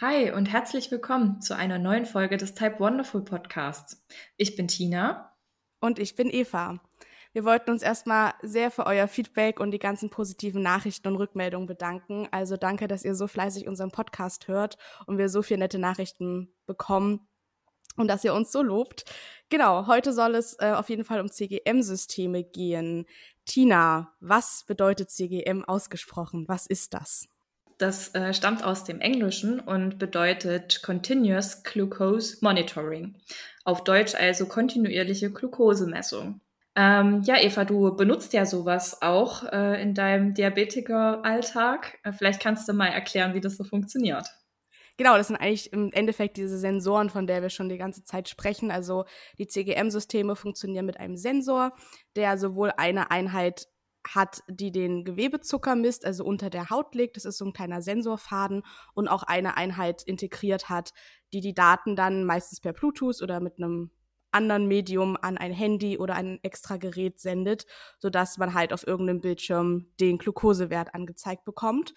Hi und herzlich willkommen zu einer neuen Folge des Type Wonderful Podcasts. Ich bin Tina. Und ich bin Eva. Wir wollten uns erstmal sehr für euer Feedback und die ganzen positiven Nachrichten und Rückmeldungen bedanken. Also danke, dass ihr so fleißig unseren Podcast hört und wir so viele nette Nachrichten bekommen und dass ihr uns so lobt. Genau, heute soll es äh, auf jeden Fall um CGM-Systeme gehen. Tina, was bedeutet CGM ausgesprochen? Was ist das? Das äh, stammt aus dem Englischen und bedeutet Continuous Glucose Monitoring. Auf Deutsch also kontinuierliche Glukosemessung. Ähm, ja, Eva, du benutzt ja sowas auch äh, in deinem Diabetiker-Alltag. Äh, vielleicht kannst du mal erklären, wie das so funktioniert. Genau, das sind eigentlich im Endeffekt diese Sensoren, von der wir schon die ganze Zeit sprechen. Also die CGM-Systeme funktionieren mit einem Sensor, der sowohl eine Einheit hat, die den Gewebezucker misst, also unter der Haut legt. Das ist so ein kleiner Sensorfaden und auch eine Einheit integriert hat, die die Daten dann meistens per Bluetooth oder mit einem anderen Medium an ein Handy oder ein extra Gerät sendet, sodass man halt auf irgendeinem Bildschirm den Glukosewert angezeigt bekommt.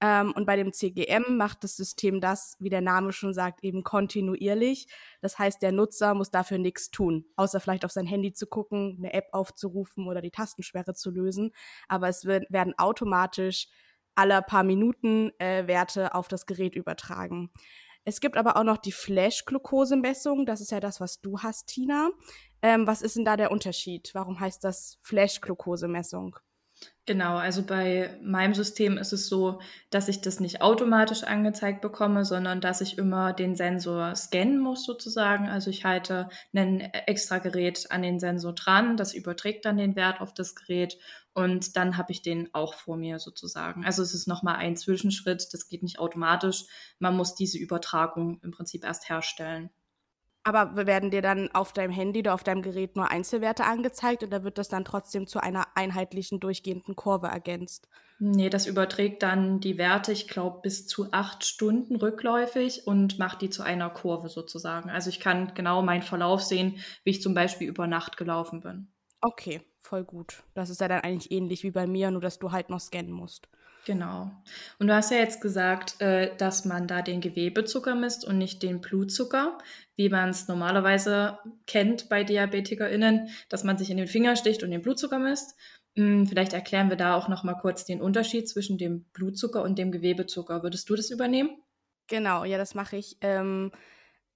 Ähm, und bei dem CGM macht das System das, wie der Name schon sagt, eben kontinuierlich. Das heißt, der Nutzer muss dafür nichts tun, außer vielleicht auf sein Handy zu gucken, eine App aufzurufen oder die Tastensperre zu lösen. Aber es wird, werden automatisch alle paar Minuten äh, Werte auf das Gerät übertragen. Es gibt aber auch noch die Flash-Glukosemessung. Das ist ja das, was du hast, Tina. Ähm, was ist denn da der Unterschied? Warum heißt das Flash-Glukosemessung? Genau, also bei meinem System ist es so, dass ich das nicht automatisch angezeigt bekomme, sondern dass ich immer den Sensor scannen muss sozusagen. Also ich halte ein extra Gerät an den Sensor dran, das überträgt dann den Wert auf das Gerät und dann habe ich den auch vor mir sozusagen. Also es ist nochmal ein Zwischenschritt, das geht nicht automatisch. Man muss diese Übertragung im Prinzip erst herstellen. Aber werden dir dann auf deinem Handy oder auf deinem Gerät nur Einzelwerte angezeigt oder wird das dann trotzdem zu einer einheitlichen durchgehenden Kurve ergänzt? Nee, das überträgt dann die Werte, ich glaube, bis zu acht Stunden rückläufig und macht die zu einer Kurve sozusagen. Also ich kann genau meinen Verlauf sehen, wie ich zum Beispiel über Nacht gelaufen bin. Okay, voll gut. Das ist ja dann eigentlich ähnlich wie bei mir, nur dass du halt noch scannen musst. Genau. Und du hast ja jetzt gesagt, äh, dass man da den Gewebezucker misst und nicht den Blutzucker, wie man es normalerweise kennt bei DiabetikerInnen, dass man sich in den Finger sticht und den Blutzucker misst. Hm, vielleicht erklären wir da auch noch mal kurz den Unterschied zwischen dem Blutzucker und dem Gewebezucker. Würdest du das übernehmen? Genau, ja, das mache ich. Ähm,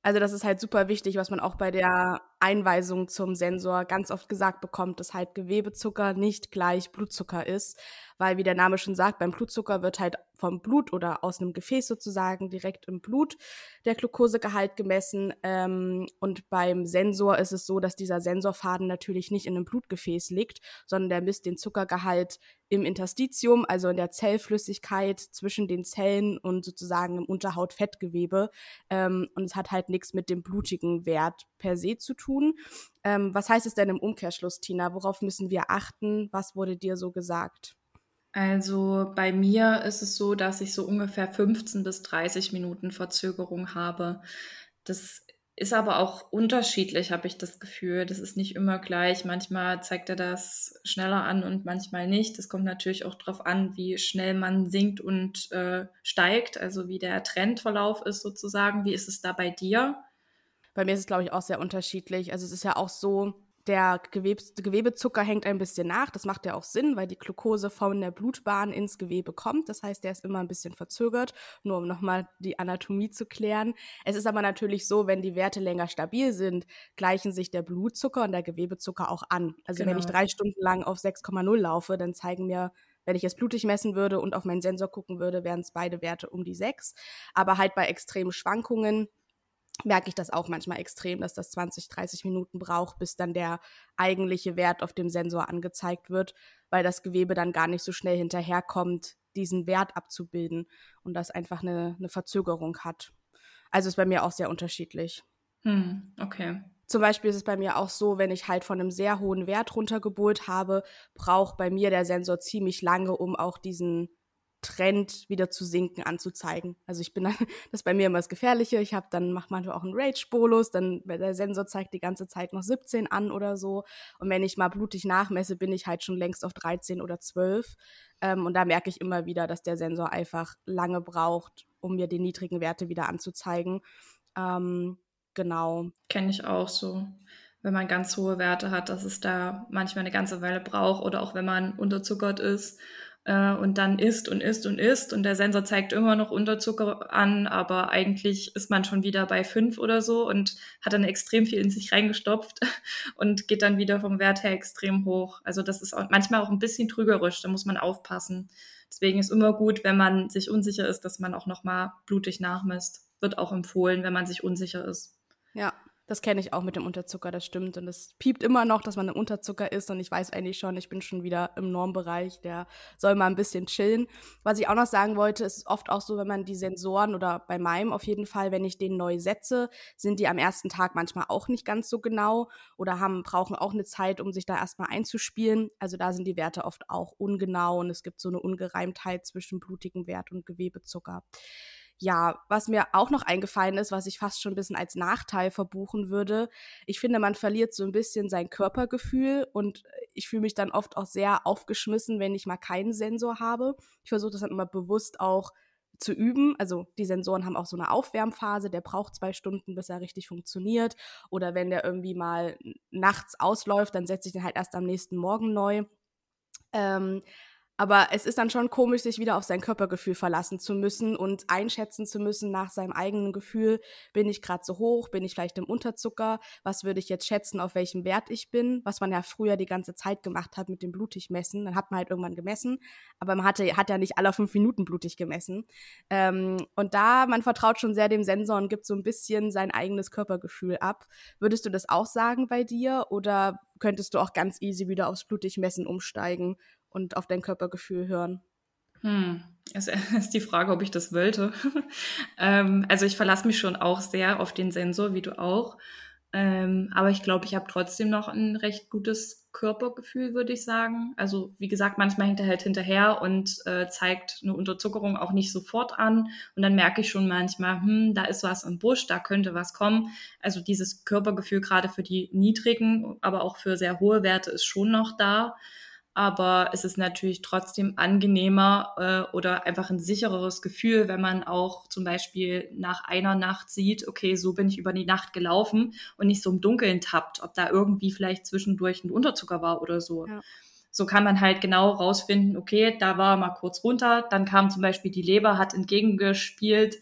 also das ist halt super wichtig, was man auch bei der Einweisung zum Sensor ganz oft gesagt bekommt, dass halt Gewebezucker nicht gleich Blutzucker ist, weil wie der Name schon sagt, beim Blutzucker wird halt vom Blut oder aus einem Gefäß sozusagen direkt im Blut der Glukosegehalt gemessen. Ähm, und beim Sensor ist es so, dass dieser Sensorfaden natürlich nicht in einem Blutgefäß liegt, sondern der misst den Zuckergehalt im Interstitium, also in der Zellflüssigkeit zwischen den Zellen und sozusagen im Unterhautfettgewebe. Ähm, und es hat halt nichts mit dem blutigen Wert per se zu tun. Ähm, was heißt es denn im Umkehrschluss, Tina? Worauf müssen wir achten? Was wurde dir so gesagt? Also bei mir ist es so, dass ich so ungefähr 15 bis 30 Minuten Verzögerung habe. Das ist aber auch unterschiedlich, habe ich das Gefühl. Das ist nicht immer gleich. Manchmal zeigt er das schneller an und manchmal nicht. Das kommt natürlich auch darauf an, wie schnell man sinkt und äh, steigt, also wie der Trendverlauf ist sozusagen. Wie ist es da bei dir? Bei mir ist es, glaube ich, auch sehr unterschiedlich. Also es ist ja auch so, der Gewebe, Gewebezucker hängt ein bisschen nach. Das macht ja auch Sinn, weil die Glucose von der Blutbahn ins Gewebe kommt. Das heißt, der ist immer ein bisschen verzögert, nur um nochmal die Anatomie zu klären. Es ist aber natürlich so, wenn die Werte länger stabil sind, gleichen sich der Blutzucker und der Gewebezucker auch an. Also genau. wenn ich genau. drei Stunden lang auf 6,0 laufe, dann zeigen mir wenn ich es blutig messen würde und auf meinen Sensor gucken würde, wären es beide Werte um die 6. Aber halt bei extremen Schwankungen merke ich das auch manchmal extrem, dass das 20, 30 Minuten braucht, bis dann der eigentliche Wert auf dem Sensor angezeigt wird, weil das Gewebe dann gar nicht so schnell hinterherkommt, diesen Wert abzubilden und das einfach eine, eine Verzögerung hat. Also ist bei mir auch sehr unterschiedlich. Hm, okay. Zum Beispiel ist es bei mir auch so, wenn ich halt von einem sehr hohen Wert runtergebohrt habe, braucht bei mir der Sensor ziemlich lange, um auch diesen Trend wieder zu sinken anzuzeigen. Also ich bin dann, das ist bei mir immer das Gefährliche. Ich habe dann macht manchmal auch einen Rage-Bolus, dann der Sensor zeigt die ganze Zeit noch 17 an oder so. Und wenn ich mal blutig nachmesse, bin ich halt schon längst auf 13 oder 12. Ähm, und da merke ich immer wieder, dass der Sensor einfach lange braucht, um mir die niedrigen Werte wieder anzuzeigen. Ähm, genau. Kenne ich auch so wenn man ganz hohe Werte hat, dass es da manchmal eine ganze Weile braucht oder auch wenn man unterzuckert ist äh, und dann isst und isst und isst und der Sensor zeigt immer noch Unterzucker an, aber eigentlich ist man schon wieder bei fünf oder so und hat dann extrem viel in sich reingestopft und geht dann wieder vom Wert her extrem hoch. Also das ist auch manchmal auch ein bisschen trügerisch, da muss man aufpassen. Deswegen ist immer gut, wenn man sich unsicher ist, dass man auch nochmal blutig nachmisst. Wird auch empfohlen, wenn man sich unsicher ist. Ja, das kenne ich auch mit dem Unterzucker, das stimmt. Und es piept immer noch, dass man ein Unterzucker ist. Und ich weiß eigentlich schon, ich bin schon wieder im Normbereich. Der soll mal ein bisschen chillen. Was ich auch noch sagen wollte, ist oft auch so, wenn man die Sensoren oder bei meinem auf jeden Fall, wenn ich den neu setze, sind die am ersten Tag manchmal auch nicht ganz so genau oder haben, brauchen auch eine Zeit, um sich da erstmal einzuspielen. Also da sind die Werte oft auch ungenau und es gibt so eine Ungereimtheit zwischen blutigem Wert und Gewebezucker. Ja, was mir auch noch eingefallen ist, was ich fast schon ein bisschen als Nachteil verbuchen würde, ich finde, man verliert so ein bisschen sein Körpergefühl und ich fühle mich dann oft auch sehr aufgeschmissen, wenn ich mal keinen Sensor habe. Ich versuche das dann immer bewusst auch zu üben. Also die Sensoren haben auch so eine Aufwärmphase, der braucht zwei Stunden, bis er richtig funktioniert. Oder wenn der irgendwie mal nachts ausläuft, dann setze ich den halt erst am nächsten Morgen neu. Ähm, aber es ist dann schon komisch, sich wieder auf sein Körpergefühl verlassen zu müssen und einschätzen zu müssen nach seinem eigenen Gefühl, bin ich gerade so hoch, bin ich vielleicht im Unterzucker, was würde ich jetzt schätzen, auf welchem Wert ich bin, was man ja früher die ganze Zeit gemacht hat mit dem Blutigmessen. Dann hat man halt irgendwann gemessen, aber man hatte, hat ja nicht alle fünf Minuten blutig gemessen. Ähm, und da, man vertraut schon sehr dem Sensor und gibt so ein bisschen sein eigenes Körpergefühl ab. Würdest du das auch sagen bei dir oder könntest du auch ganz easy wieder aufs Blutigmessen umsteigen und auf dein Körpergefühl hören? Hm, es ist die Frage, ob ich das wollte. ähm, also ich verlasse mich schon auch sehr auf den Sensor, wie du auch. Ähm, aber ich glaube, ich habe trotzdem noch ein recht gutes Körpergefühl, würde ich sagen. Also wie gesagt, manchmal hängt er halt hinterher und äh, zeigt eine Unterzuckerung auch nicht sofort an. Und dann merke ich schon manchmal, hm, da ist was im Busch, da könnte was kommen. Also dieses Körpergefühl gerade für die niedrigen, aber auch für sehr hohe Werte ist schon noch da aber es ist natürlich trotzdem angenehmer äh, oder einfach ein sichereres Gefühl, wenn man auch zum Beispiel nach einer Nacht sieht, okay, so bin ich über die Nacht gelaufen und nicht so im Dunkeln tappt, ob da irgendwie vielleicht zwischendurch ein Unterzucker war oder so. Ja. So kann man halt genau rausfinden, okay, da war mal kurz runter, dann kam zum Beispiel die Leber, hat entgegengespielt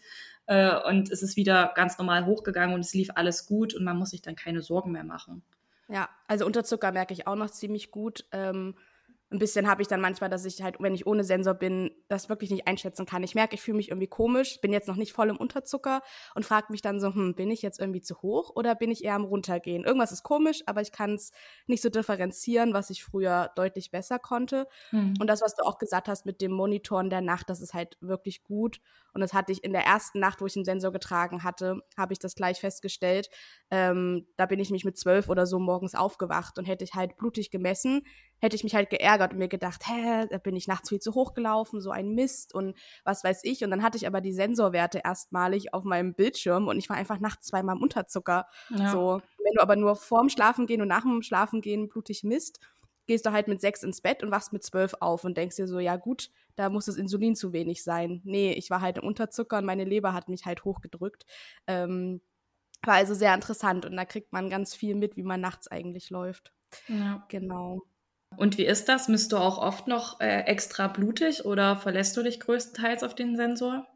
äh, und es ist wieder ganz normal hochgegangen und es lief alles gut und man muss sich dann keine Sorgen mehr machen. Ja, also Unterzucker merke ich auch noch ziemlich gut. Ähm, ein bisschen habe ich dann manchmal, dass ich halt, wenn ich ohne Sensor bin, das wirklich nicht einschätzen kann. Ich merke, ich fühle mich irgendwie komisch, bin jetzt noch nicht voll im Unterzucker und frage mich dann so, hm, bin ich jetzt irgendwie zu hoch oder bin ich eher am runtergehen? Irgendwas ist komisch, aber ich kann es nicht so differenzieren, was ich früher deutlich besser konnte. Mhm. Und das, was du auch gesagt hast mit dem Monitoren der Nacht, das ist halt wirklich gut. Und das hatte ich in der ersten Nacht, wo ich den Sensor getragen hatte, habe ich das gleich festgestellt. Ähm, da bin ich mich mit zwölf oder so morgens aufgewacht und hätte ich halt blutig gemessen, hätte ich mich halt geärgert und mir gedacht, hä, da bin ich nachts viel zu hoch gelaufen, so ein Mist und was weiß ich. Und dann hatte ich aber die Sensorwerte erstmalig auf meinem Bildschirm und ich war einfach nachts zweimal im Unterzucker. Ja. So, wenn du aber nur vorm Schlafengehen und nach dem Schlafengehen blutig misst, gehst du halt mit sechs ins Bett und wachst mit zwölf auf und denkst dir so, ja gut, da muss das Insulin zu wenig sein. Nee, ich war halt im Unterzucker und meine Leber hat mich halt hochgedrückt. Ähm, war also sehr interessant und da kriegt man ganz viel mit, wie man nachts eigentlich läuft. Ja. Genau. Und wie ist das? Misst du auch oft noch äh, extra blutig oder verlässt du dich größtenteils auf den Sensor?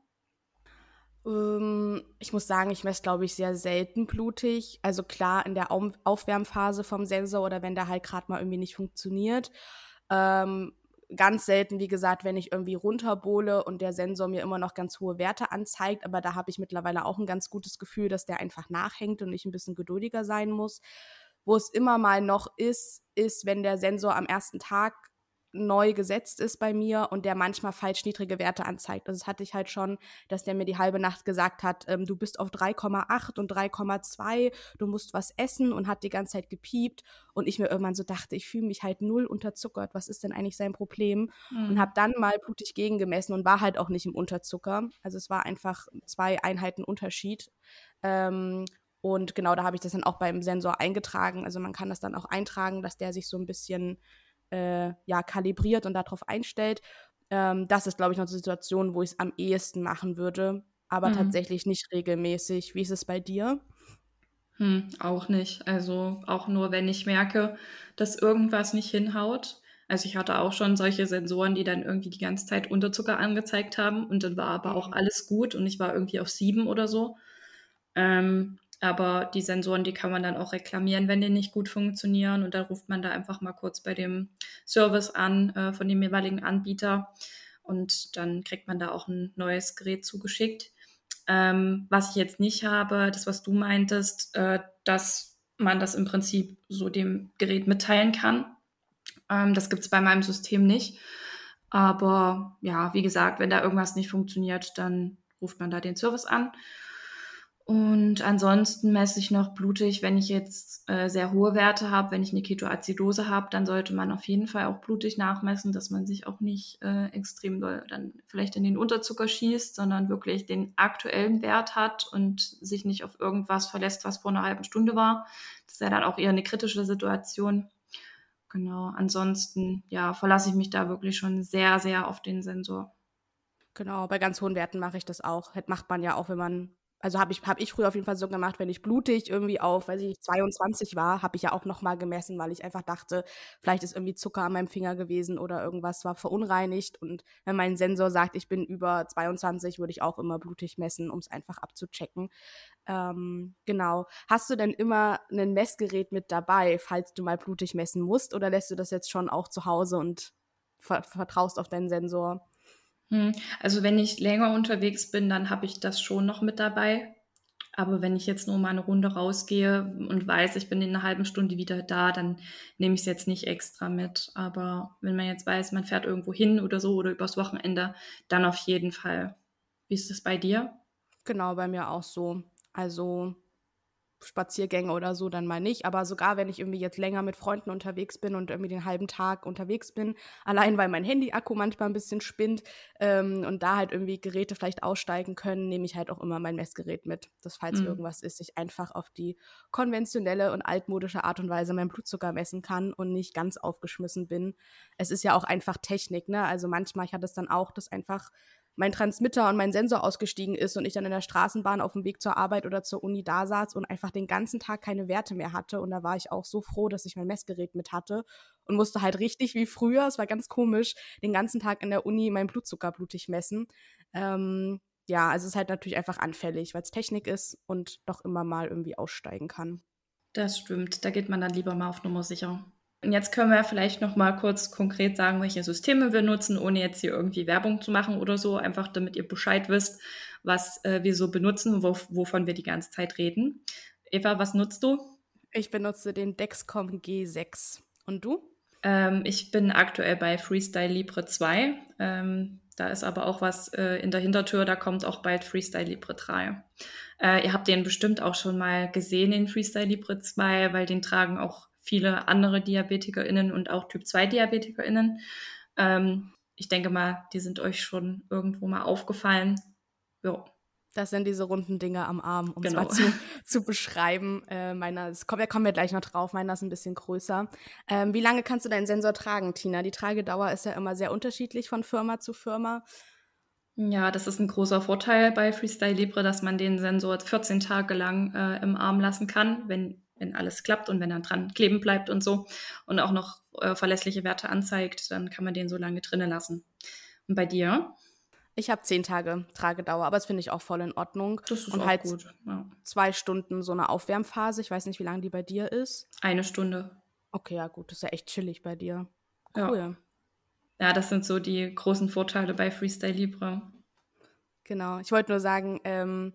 Ähm, ich muss sagen, ich messe, glaube ich, sehr selten blutig. Also klar, in der Aufwärmphase vom Sensor oder wenn der halt gerade mal irgendwie nicht funktioniert. Ähm, ganz selten, wie gesagt, wenn ich irgendwie runterbole und der Sensor mir immer noch ganz hohe Werte anzeigt. Aber da habe ich mittlerweile auch ein ganz gutes Gefühl, dass der einfach nachhängt und ich ein bisschen geduldiger sein muss. Wo es immer mal noch ist, ist, wenn der Sensor am ersten Tag neu gesetzt ist bei mir und der manchmal falsch niedrige Werte anzeigt. Also das hatte ich halt schon, dass der mir die halbe Nacht gesagt hat, ähm, du bist auf 3,8 und 3,2, du musst was essen und hat die ganze Zeit gepiept und ich mir irgendwann so dachte, ich fühle mich halt null unterzuckert, was ist denn eigentlich sein Problem? Mhm. Und habe dann mal blutig gegengemessen und war halt auch nicht im Unterzucker. Also es war einfach zwei Einheiten Unterschied. Ähm, und genau da habe ich das dann auch beim Sensor eingetragen. Also man kann das dann auch eintragen, dass der sich so ein bisschen äh, ja, kalibriert und darauf einstellt. Ähm, das ist, glaube ich, noch eine Situation, wo ich es am ehesten machen würde, aber mhm. tatsächlich nicht regelmäßig. Wie ist es bei dir? Hm, auch nicht. Also auch nur, wenn ich merke, dass irgendwas nicht hinhaut. Also ich hatte auch schon solche Sensoren, die dann irgendwie die ganze Zeit Unterzucker angezeigt haben und dann war aber auch mhm. alles gut und ich war irgendwie auf sieben oder so. Ähm, aber die Sensoren, die kann man dann auch reklamieren, wenn die nicht gut funktionieren. Und da ruft man da einfach mal kurz bei dem Service an äh, von dem jeweiligen Anbieter. Und dann kriegt man da auch ein neues Gerät zugeschickt. Ähm, was ich jetzt nicht habe, das, was du meintest, äh, dass man das im Prinzip so dem Gerät mitteilen kann. Ähm, das gibt es bei meinem System nicht. Aber ja, wie gesagt, wenn da irgendwas nicht funktioniert, dann ruft man da den Service an. Und ansonsten messe ich noch blutig, wenn ich jetzt äh, sehr hohe Werte habe, wenn ich eine Ketoazidose habe, dann sollte man auf jeden Fall auch blutig nachmessen, dass man sich auch nicht äh, extrem doll dann vielleicht in den Unterzucker schießt, sondern wirklich den aktuellen Wert hat und sich nicht auf irgendwas verlässt, was vor einer halben Stunde war. Das ist ja dann auch eher eine kritische Situation. Genau, ansonsten ja, verlasse ich mich da wirklich schon sehr, sehr auf den Sensor. Genau, bei ganz hohen Werten mache ich das auch. Macht man ja auch, wenn man also habe ich, hab ich früher auf jeden Fall so gemacht, wenn ich blutig irgendwie auf, weiß ich 22 war, habe ich ja auch nochmal gemessen, weil ich einfach dachte, vielleicht ist irgendwie Zucker an meinem Finger gewesen oder irgendwas war verunreinigt. Und wenn mein Sensor sagt, ich bin über 22, würde ich auch immer blutig messen, um es einfach abzuchecken. Ähm, genau. Hast du denn immer ein Messgerät mit dabei, falls du mal blutig messen musst, oder lässt du das jetzt schon auch zu Hause und ver vertraust auf deinen Sensor? Hm, also wenn ich länger unterwegs bin, dann habe ich das schon noch mit dabei. Aber wenn ich jetzt nur mal eine Runde rausgehe und weiß, ich bin in einer halben Stunde wieder da, dann nehme ich es jetzt nicht extra mit. Aber wenn man jetzt weiß, man fährt irgendwo hin oder so oder übers Wochenende, dann auf jeden Fall. Wie ist das bei dir? Genau, bei mir auch so. Also Spaziergänge oder so dann mal nicht. Aber sogar wenn ich irgendwie jetzt länger mit Freunden unterwegs bin und irgendwie den halben Tag unterwegs bin, allein weil mein Handy-Akku manchmal ein bisschen spinnt ähm, und da halt irgendwie Geräte vielleicht aussteigen können, nehme ich halt auch immer mein Messgerät mit, dass falls mhm. irgendwas ist, ich einfach auf die konventionelle und altmodische Art und Weise meinen Blutzucker messen kann und nicht ganz aufgeschmissen bin. Es ist ja auch einfach Technik, ne? Also manchmal, ich hatte es dann auch, dass einfach mein Transmitter und mein Sensor ausgestiegen ist und ich dann in der Straßenbahn auf dem Weg zur Arbeit oder zur Uni da saß und einfach den ganzen Tag keine Werte mehr hatte. Und da war ich auch so froh, dass ich mein Messgerät mit hatte und musste halt richtig wie früher, es war ganz komisch, den ganzen Tag in der Uni meinen Blutzucker blutig messen. Ähm, ja, also es ist halt natürlich einfach anfällig, weil es Technik ist und doch immer mal irgendwie aussteigen kann. Das stimmt. Da geht man dann lieber mal auf Nummer sicher. Und jetzt können wir vielleicht noch mal kurz konkret sagen, welche Systeme wir nutzen, ohne jetzt hier irgendwie Werbung zu machen oder so, einfach damit ihr Bescheid wisst, was äh, wir so benutzen, wo, wovon wir die ganze Zeit reden. Eva, was nutzt du? Ich benutze den Dexcom G6. Und du? Ähm, ich bin aktuell bei Freestyle Libre 2. Ähm, da ist aber auch was äh, in der Hintertür, da kommt auch bald Freestyle Libre 3. Äh, ihr habt den bestimmt auch schon mal gesehen, den Freestyle Libre 2, weil den tragen auch viele andere DiabetikerInnen und auch Typ-2-DiabetikerInnen. Ähm, ich denke mal, die sind euch schon irgendwo mal aufgefallen. Ja. Das sind diese runden Dinge am Arm, um genau. es mal zu, zu beschreiben. Äh, meiner ist, komm, da kommen wir gleich noch drauf, meiner ist ein bisschen größer. Ähm, wie lange kannst du deinen Sensor tragen, Tina? Die Tragedauer ist ja immer sehr unterschiedlich von Firma zu Firma. Ja, das ist ein großer Vorteil bei Freestyle Libre, dass man den Sensor 14 Tage lang äh, im Arm lassen kann, wenn wenn alles klappt und wenn er dran kleben bleibt und so und auch noch äh, verlässliche Werte anzeigt, dann kann man den so lange drinnen lassen. Und bei dir? Ich habe zehn Tage Tragedauer, aber das finde ich auch voll in Ordnung. Das ist und auch halt gut. Ja. zwei Stunden so eine Aufwärmphase. Ich weiß nicht, wie lange die bei dir ist. Eine Stunde. Okay, ja gut, das ist ja echt chillig bei dir. Cool. Ja, ja das sind so die großen Vorteile bei Freestyle Libre. Genau. Ich wollte nur sagen, ähm,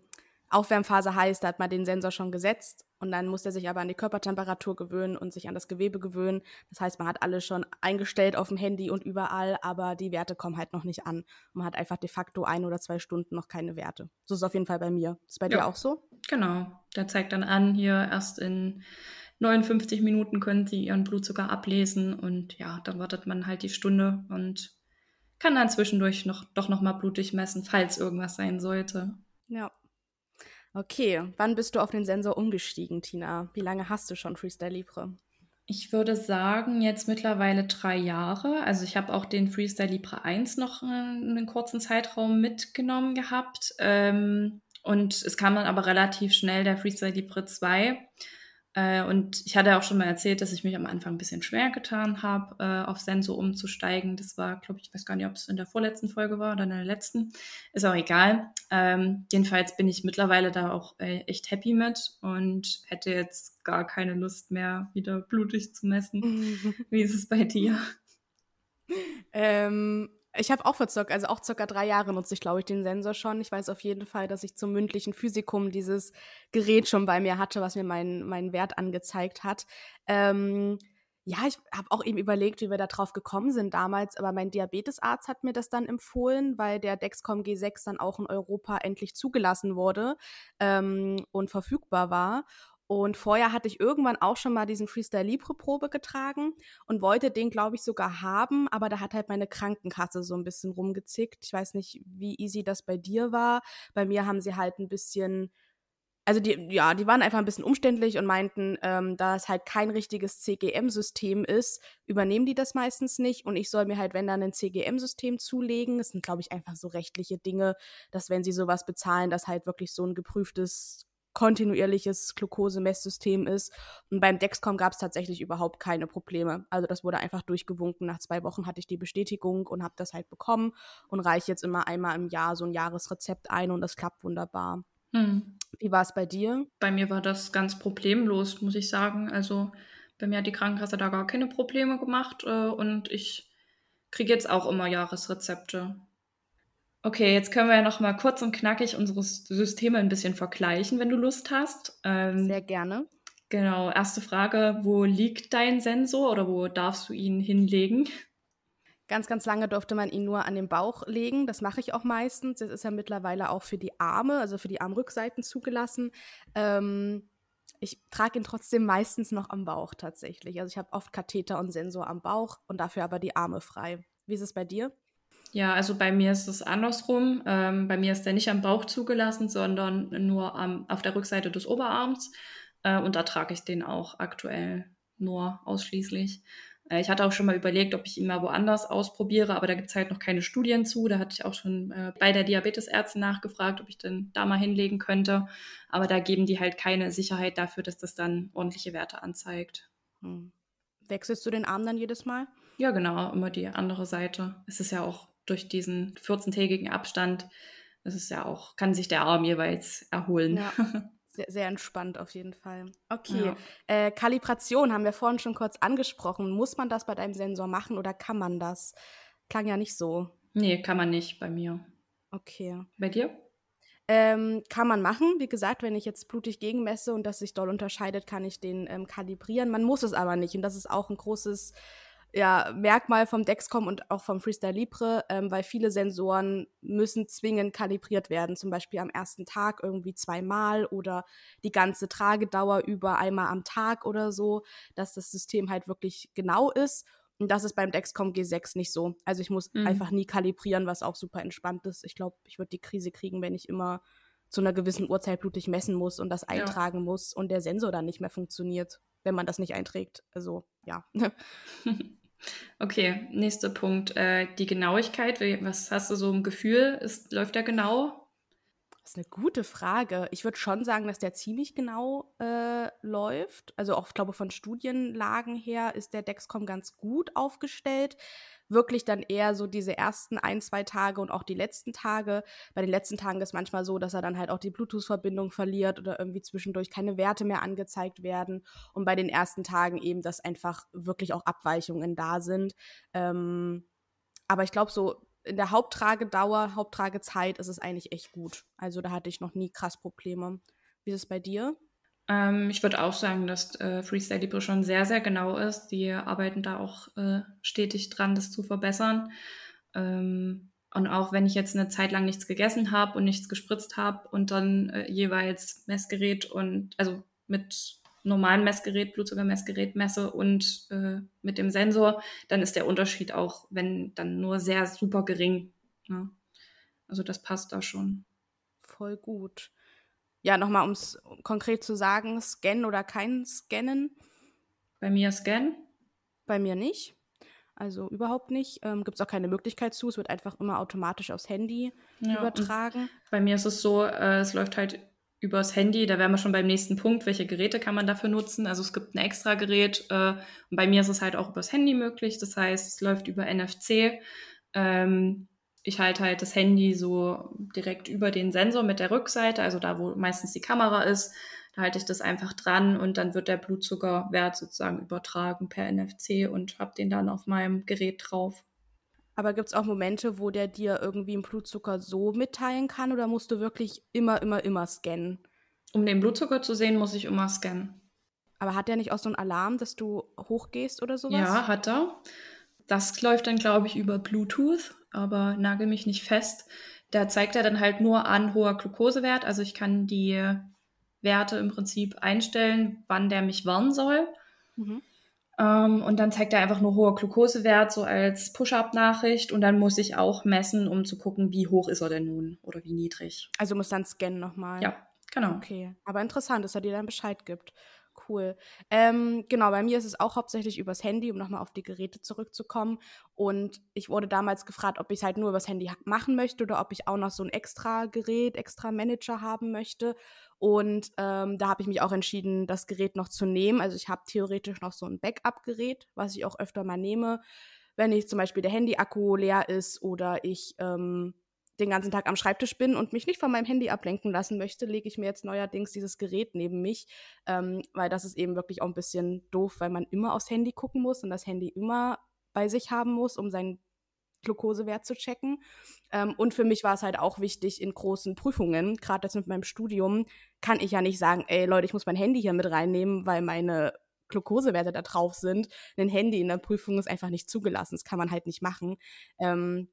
Aufwärmphase heißt, da hat man den Sensor schon gesetzt und dann muss er sich aber an die Körpertemperatur gewöhnen und sich an das Gewebe gewöhnen. Das heißt, man hat alles schon eingestellt auf dem Handy und überall, aber die Werte kommen halt noch nicht an. Man hat einfach de facto ein oder zwei Stunden noch keine Werte. So ist es auf jeden Fall bei mir. Ist bei ja, dir auch so? Genau. Der zeigt dann an, hier erst in 59 Minuten können Sie Ihren Blutzucker ablesen und ja, dann wartet man halt die Stunde und kann dann zwischendurch noch, doch nochmal blutig messen, falls irgendwas sein sollte. Ja, Okay, wann bist du auf den Sensor umgestiegen, Tina? Wie lange hast du schon Freestyle Libre? Ich würde sagen, jetzt mittlerweile drei Jahre. Also ich habe auch den Freestyle Libre 1 noch einen, einen kurzen Zeitraum mitgenommen gehabt. Ähm, und es kam dann aber relativ schnell der Freestyle Libre 2. Äh, und ich hatte auch schon mal erzählt, dass ich mich am Anfang ein bisschen schwer getan habe, äh, auf Senso umzusteigen. Das war, glaube ich, ich weiß gar nicht, ob es in der vorletzten Folge war oder in der letzten. Ist auch egal. Ähm, jedenfalls bin ich mittlerweile da auch äh, echt happy mit und hätte jetzt gar keine Lust mehr, wieder blutig zu messen. Wie ist es bei dir? Ähm, ich habe auch vor circa, also auch circa drei Jahre nutze ich, glaube ich, den Sensor schon. Ich weiß auf jeden Fall, dass ich zum mündlichen Physikum dieses Gerät schon bei mir hatte, was mir meinen mein Wert angezeigt hat. Ähm, ja, ich habe auch eben überlegt, wie wir da drauf gekommen sind damals, aber mein Diabetesarzt hat mir das dann empfohlen, weil der Dexcom G6 dann auch in Europa endlich zugelassen wurde ähm, und verfügbar war. Und vorher hatte ich irgendwann auch schon mal diesen Freestyle Libre Probe getragen und wollte den, glaube ich, sogar haben, aber da hat halt meine Krankenkasse so ein bisschen rumgezickt. Ich weiß nicht, wie easy das bei dir war. Bei mir haben sie halt ein bisschen, also die, ja, die waren einfach ein bisschen umständlich und meinten, ähm, da es halt kein richtiges CGM-System ist, übernehmen die das meistens nicht und ich soll mir halt, wenn dann ein CGM-System zulegen. Das sind, glaube ich, einfach so rechtliche Dinge, dass wenn sie sowas bezahlen, dass halt wirklich so ein geprüftes kontinuierliches Glukosemesssystem ist. Und beim Dexcom gab es tatsächlich überhaupt keine Probleme. Also das wurde einfach durchgewunken. Nach zwei Wochen hatte ich die Bestätigung und habe das halt bekommen und reiche jetzt immer einmal im Jahr so ein Jahresrezept ein und das klappt wunderbar. Hm. Wie war es bei dir? Bei mir war das ganz problemlos, muss ich sagen. Also bei mir hat die Krankenkasse da gar keine Probleme gemacht äh, und ich kriege jetzt auch immer Jahresrezepte. Okay, jetzt können wir ja noch mal kurz und knackig unsere Systeme ein bisschen vergleichen, wenn du Lust hast. Ähm, Sehr gerne. Genau, erste Frage, wo liegt dein Sensor oder wo darfst du ihn hinlegen? Ganz, ganz lange durfte man ihn nur an den Bauch legen. Das mache ich auch meistens. Das ist ja mittlerweile auch für die Arme, also für die Armrückseiten zugelassen. Ähm, ich trage ihn trotzdem meistens noch am Bauch tatsächlich. Also ich habe oft Katheter und Sensor am Bauch und dafür aber die Arme frei. Wie ist es bei dir? Ja, also bei mir ist es andersrum. Ähm, bei mir ist der nicht am Bauch zugelassen, sondern nur am, auf der Rückseite des Oberarms. Äh, und da trage ich den auch aktuell nur ausschließlich. Äh, ich hatte auch schon mal überlegt, ob ich ihn mal woanders ausprobiere, aber da gibt es halt noch keine Studien zu. Da hatte ich auch schon äh, bei der Diabetesärztin nachgefragt, ob ich den da mal hinlegen könnte. Aber da geben die halt keine Sicherheit dafür, dass das dann ordentliche Werte anzeigt. Hm. Wechselst du den Arm dann jedes Mal? Ja, genau, immer die andere Seite. Es ist ja auch durch diesen 14-tägigen Abstand, das ist ja auch, kann sich der Arm jeweils erholen. Ja. Sehr, sehr entspannt auf jeden Fall. Okay. Ja. Äh, Kalibration haben wir vorhin schon kurz angesprochen. Muss man das bei deinem Sensor machen oder kann man das? Klang ja nicht so. Nee, kann man nicht bei mir. Okay. Bei dir? Ähm, kann man machen. Wie gesagt, wenn ich jetzt blutig gegenmesse und das sich doll unterscheidet, kann ich den ähm, kalibrieren. Man muss es aber nicht. Und das ist auch ein großes ja, Merkmal vom Dexcom und auch vom Freestyle Libre, ähm, weil viele Sensoren müssen zwingend kalibriert werden, zum Beispiel am ersten Tag irgendwie zweimal oder die ganze Tragedauer über einmal am Tag oder so, dass das System halt wirklich genau ist. Und das ist beim Dexcom G6 nicht so. Also ich muss mhm. einfach nie kalibrieren, was auch super entspannt ist. Ich glaube, ich würde die Krise kriegen, wenn ich immer zu einer gewissen Uhrzeit blutig messen muss und das eintragen ja. muss und der Sensor dann nicht mehr funktioniert, wenn man das nicht einträgt. Also ja. Okay, nächster Punkt. Äh, die Genauigkeit. Was hast du so im Gefühl? Ist, läuft der genau? Das ist eine gute Frage. Ich würde schon sagen, dass der ziemlich genau äh, läuft. Also auch, ich glaube, von Studienlagen her ist der Dexcom ganz gut aufgestellt wirklich dann eher so diese ersten ein, zwei Tage und auch die letzten Tage. Bei den letzten Tagen ist manchmal so, dass er dann halt auch die Bluetooth-Verbindung verliert oder irgendwie zwischendurch keine Werte mehr angezeigt werden. Und bei den ersten Tagen eben, dass einfach wirklich auch Abweichungen da sind. Ähm, aber ich glaube, so in der Haupttragedauer, Haupttragezeit ist es eigentlich echt gut. Also da hatte ich noch nie krass Probleme. Wie ist es bei dir? Ähm, ich würde auch sagen, dass äh, Freestyle Libre schon sehr, sehr genau ist. Die arbeiten da auch äh, stetig dran, das zu verbessern. Ähm, und auch wenn ich jetzt eine Zeit lang nichts gegessen habe und nichts gespritzt habe und dann äh, jeweils Messgerät und also mit normalen Messgerät, Blutzuckermessgerät messe und äh, mit dem Sensor, dann ist der Unterschied auch, wenn dann nur sehr super gering. Ne? Also das passt da schon. Voll gut. Ja, nochmal, um es konkret zu sagen, Scan oder kein Scannen? Bei mir Scan. Bei mir nicht. Also überhaupt nicht. Ähm, Gibt es auch keine Möglichkeit zu. Es wird einfach immer automatisch aufs Handy ja, übertragen. Bei mir ist es so, äh, es läuft halt übers Handy. Da wären wir schon beim nächsten Punkt. Welche Geräte kann man dafür nutzen? Also es gibt ein extra Gerät. Äh, und bei mir ist es halt auch übers Handy möglich. Das heißt, es läuft über NFC. Ähm, ich halte halt das Handy so direkt über den Sensor mit der Rückseite, also da, wo meistens die Kamera ist. Da halte ich das einfach dran und dann wird der Blutzuckerwert sozusagen übertragen per NFC und habe den dann auf meinem Gerät drauf. Aber gibt es auch Momente, wo der dir irgendwie einen Blutzucker so mitteilen kann oder musst du wirklich immer, immer, immer scannen? Um den Blutzucker zu sehen, muss ich immer scannen. Aber hat der nicht auch so einen Alarm, dass du hochgehst oder sowas? Ja, hat er. Das läuft dann, glaube ich, über Bluetooth, aber nagel mich nicht fest. Da zeigt er dann halt nur an hoher Glukosewert. Also ich kann die Werte im Prinzip einstellen, wann der mich warnen soll. Mhm. Ähm, und dann zeigt er einfach nur hoher Glukosewert, so als Push-Up-Nachricht. Und dann muss ich auch messen, um zu gucken, wie hoch ist er denn nun oder wie niedrig. Also muss dann scannen nochmal. Ja, genau. Okay. Aber interessant, dass er dir dann Bescheid gibt. Cool. Ähm, genau, bei mir ist es auch hauptsächlich übers Handy, um nochmal auf die Geräte zurückzukommen. Und ich wurde damals gefragt, ob ich es halt nur übers Handy machen möchte oder ob ich auch noch so ein extra Gerät, extra Manager haben möchte. Und ähm, da habe ich mich auch entschieden, das Gerät noch zu nehmen. Also ich habe theoretisch noch so ein Backup-Gerät, was ich auch öfter mal nehme, wenn ich zum Beispiel der Handy-Akku leer ist oder ich ähm, den ganzen Tag am Schreibtisch bin und mich nicht von meinem Handy ablenken lassen möchte, lege ich mir jetzt neuerdings dieses Gerät neben mich, ähm, weil das ist eben wirklich auch ein bisschen doof, weil man immer aufs Handy gucken muss und das Handy immer bei sich haben muss, um seinen Glukosewert zu checken. Ähm, und für mich war es halt auch wichtig in großen Prüfungen, gerade jetzt mit meinem Studium, kann ich ja nicht sagen, ey Leute, ich muss mein Handy hier mit reinnehmen, weil meine Glukosewerte da drauf sind. Ein Handy in der Prüfung ist einfach nicht zugelassen. Das kann man halt nicht machen. Ähm,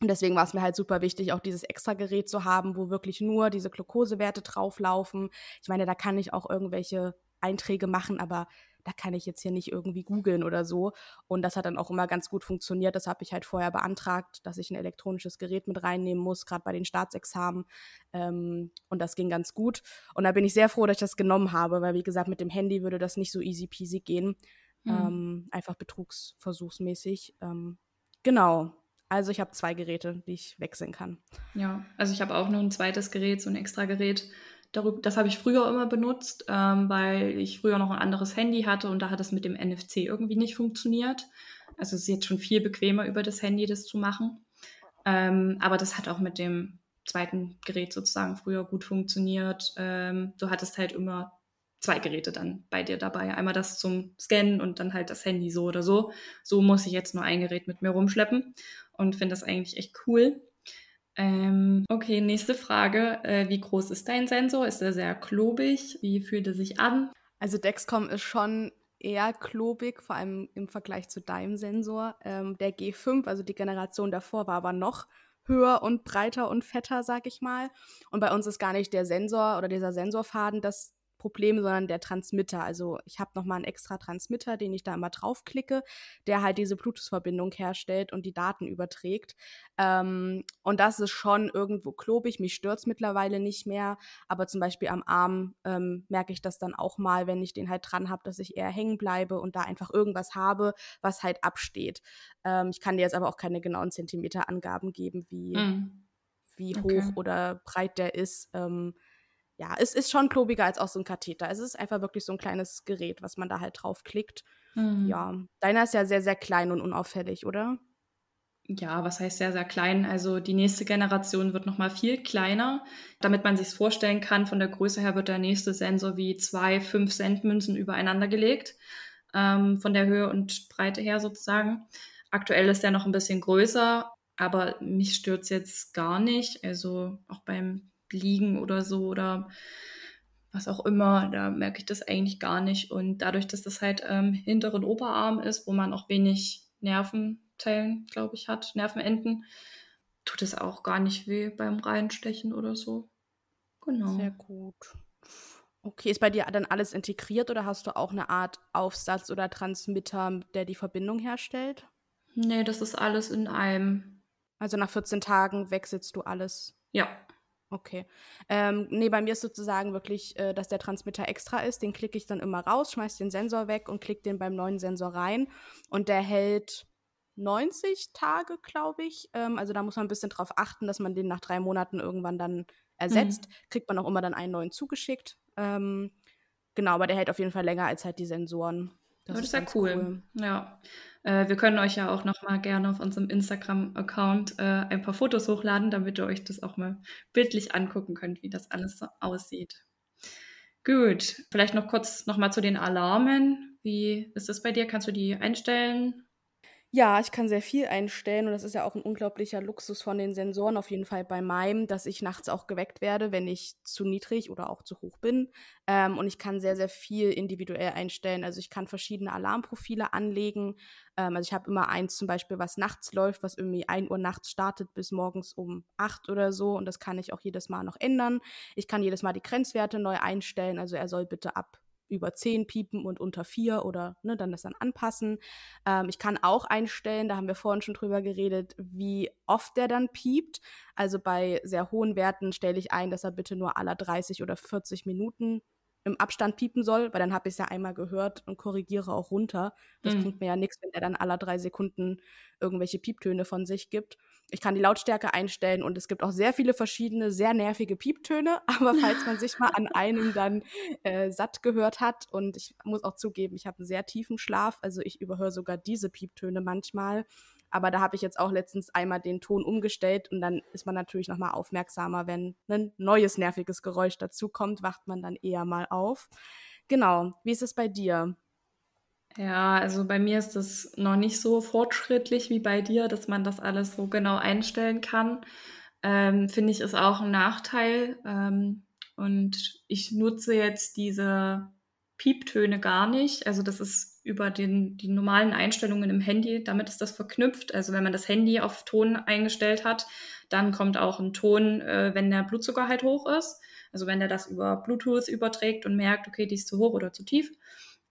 und deswegen war es mir halt super wichtig, auch dieses extra Gerät zu haben, wo wirklich nur diese Glukosewerte drauflaufen. Ich meine, da kann ich auch irgendwelche Einträge machen, aber da kann ich jetzt hier nicht irgendwie googeln oder so. Und das hat dann auch immer ganz gut funktioniert. Das habe ich halt vorher beantragt, dass ich ein elektronisches Gerät mit reinnehmen muss, gerade bei den Staatsexamen. Ähm, und das ging ganz gut. Und da bin ich sehr froh, dass ich das genommen habe, weil wie gesagt, mit dem Handy würde das nicht so easy peasy gehen. Mhm. Ähm, einfach betrugsversuchsmäßig. Ähm, genau. Also ich habe zwei Geräte, die ich wechseln kann. Ja, also ich habe auch noch ein zweites Gerät, so ein extra Gerät. Das habe ich früher immer benutzt, ähm, weil ich früher noch ein anderes Handy hatte und da hat es mit dem NFC irgendwie nicht funktioniert. Also es ist jetzt schon viel bequemer über das Handy das zu machen. Ähm, aber das hat auch mit dem zweiten Gerät sozusagen früher gut funktioniert. Ähm, du hattest halt immer zwei Geräte dann bei dir dabei. Einmal das zum Scannen und dann halt das Handy so oder so. So muss ich jetzt nur ein Gerät mit mir rumschleppen und finde das eigentlich echt cool. Ähm, okay, nächste Frage. Äh, wie groß ist dein Sensor? Ist er sehr klobig? Wie fühlt er sich an? Also Dexcom ist schon eher klobig, vor allem im Vergleich zu deinem Sensor. Ähm, der G5, also die Generation davor, war aber noch höher und breiter und fetter, sag ich mal. Und bei uns ist gar nicht der Sensor oder dieser Sensorfaden das Problem, sondern der Transmitter. Also ich habe nochmal einen extra Transmitter, den ich da immer draufklicke, der halt diese Bluetooth-Verbindung herstellt und die Daten überträgt. Ähm, und das ist schon irgendwo klobig. Mich stört es mittlerweile nicht mehr. Aber zum Beispiel am Arm ähm, merke ich das dann auch mal, wenn ich den halt dran habe, dass ich eher hängen bleibe und da einfach irgendwas habe, was halt absteht. Ähm, ich kann dir jetzt aber auch keine genauen Zentimeterangaben geben, wie, mm. wie okay. hoch oder breit der ist. Ähm, ja, es ist schon klobiger als auch so ein Katheter. Es ist einfach wirklich so ein kleines Gerät, was man da halt draufklickt. Mhm. Ja, deiner ist ja sehr, sehr klein und unauffällig, oder? Ja, was heißt sehr, sehr klein? Also die nächste Generation wird noch mal viel kleiner. Damit man sich vorstellen kann, von der Größe her wird der nächste Sensor wie zwei 5 Cent Münzen übereinander gelegt, ähm, von der Höhe und Breite her sozusagen. Aktuell ist der noch ein bisschen größer. aber mich stört es jetzt gar nicht. Also auch beim Liegen oder so oder was auch immer, da merke ich das eigentlich gar nicht. Und dadurch, dass das halt ähm, hinteren Oberarm ist, wo man auch wenig Nervenzellen, glaube ich, hat, Nervenenden, tut es auch gar nicht weh beim Reinstechen oder so. Genau. Sehr gut. Okay, ist bei dir dann alles integriert oder hast du auch eine Art Aufsatz oder Transmitter, der die Verbindung herstellt? Nee, das ist alles in einem. Also nach 14 Tagen wechselst du alles? Ja. Okay. Ähm, nee, bei mir ist sozusagen wirklich, äh, dass der Transmitter extra ist. Den klicke ich dann immer raus, schmeiß den Sensor weg und klicke den beim neuen Sensor rein. Und der hält 90 Tage, glaube ich. Ähm, also da muss man ein bisschen drauf achten, dass man den nach drei Monaten irgendwann dann ersetzt. Mhm. Kriegt man auch immer dann einen neuen zugeschickt. Ähm, genau, aber der hält auf jeden Fall länger als halt die Sensoren. Das, das ist ja cool. cool. Ja. Äh, wir können euch ja auch noch mal gerne auf unserem Instagram-Account äh, ein paar Fotos hochladen, damit ihr euch das auch mal bildlich angucken könnt, wie das alles so aussieht. Gut, vielleicht noch kurz noch mal zu den Alarmen. Wie ist das bei dir? Kannst du die einstellen? Ja, ich kann sehr viel einstellen und das ist ja auch ein unglaublicher Luxus von den Sensoren, auf jeden Fall bei meinem, dass ich nachts auch geweckt werde, wenn ich zu niedrig oder auch zu hoch bin. Ähm, und ich kann sehr, sehr viel individuell einstellen. Also ich kann verschiedene Alarmprofile anlegen. Ähm, also ich habe immer eins zum Beispiel, was nachts läuft, was irgendwie 1 Uhr nachts startet bis morgens um 8 oder so. Und das kann ich auch jedes Mal noch ändern. Ich kann jedes Mal die Grenzwerte neu einstellen. Also er soll bitte ab über 10 piepen und unter 4 oder ne, dann das dann anpassen. Ähm, ich kann auch einstellen, da haben wir vorhin schon drüber geredet, wie oft der dann piept. Also bei sehr hohen Werten stelle ich ein, dass er bitte nur aller 30 oder 40 Minuten im Abstand piepen soll, weil dann habe ich es ja einmal gehört und korrigiere auch runter. Das mhm. bringt mir ja nichts, wenn er dann aller drei Sekunden irgendwelche Pieptöne von sich gibt. Ich kann die Lautstärke einstellen und es gibt auch sehr viele verschiedene, sehr nervige Pieptöne. Aber falls man sich mal an einem dann äh, satt gehört hat und ich muss auch zugeben, ich habe einen sehr tiefen Schlaf, also ich überhöre sogar diese Pieptöne manchmal. Aber da habe ich jetzt auch letztens einmal den Ton umgestellt und dann ist man natürlich nochmal aufmerksamer, wenn ein neues nerviges Geräusch dazukommt, wacht man dann eher mal auf. Genau. Wie ist es bei dir? Ja, also bei mir ist es noch nicht so fortschrittlich wie bei dir, dass man das alles so genau einstellen kann. Ähm, Finde ich ist auch ein Nachteil. Ähm, und ich nutze jetzt diese Pieptöne gar nicht. Also das ist über den, die normalen Einstellungen im Handy, damit ist das verknüpft. Also wenn man das Handy auf Ton eingestellt hat, dann kommt auch ein Ton, äh, wenn der Blutzucker halt hoch ist. Also wenn der das über Bluetooth überträgt und merkt, okay, die ist zu hoch oder zu tief.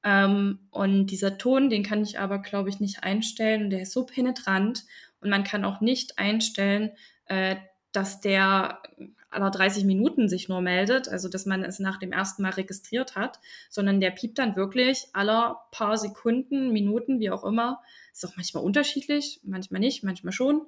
Ähm, und dieser Ton, den kann ich aber, glaube ich, nicht einstellen. Der ist so penetrant und man kann auch nicht einstellen, äh, dass der aller 30 Minuten sich nur meldet, also dass man es nach dem ersten Mal registriert hat, sondern der piept dann wirklich aller paar Sekunden, Minuten, wie auch immer. Ist auch manchmal unterschiedlich, manchmal nicht, manchmal schon.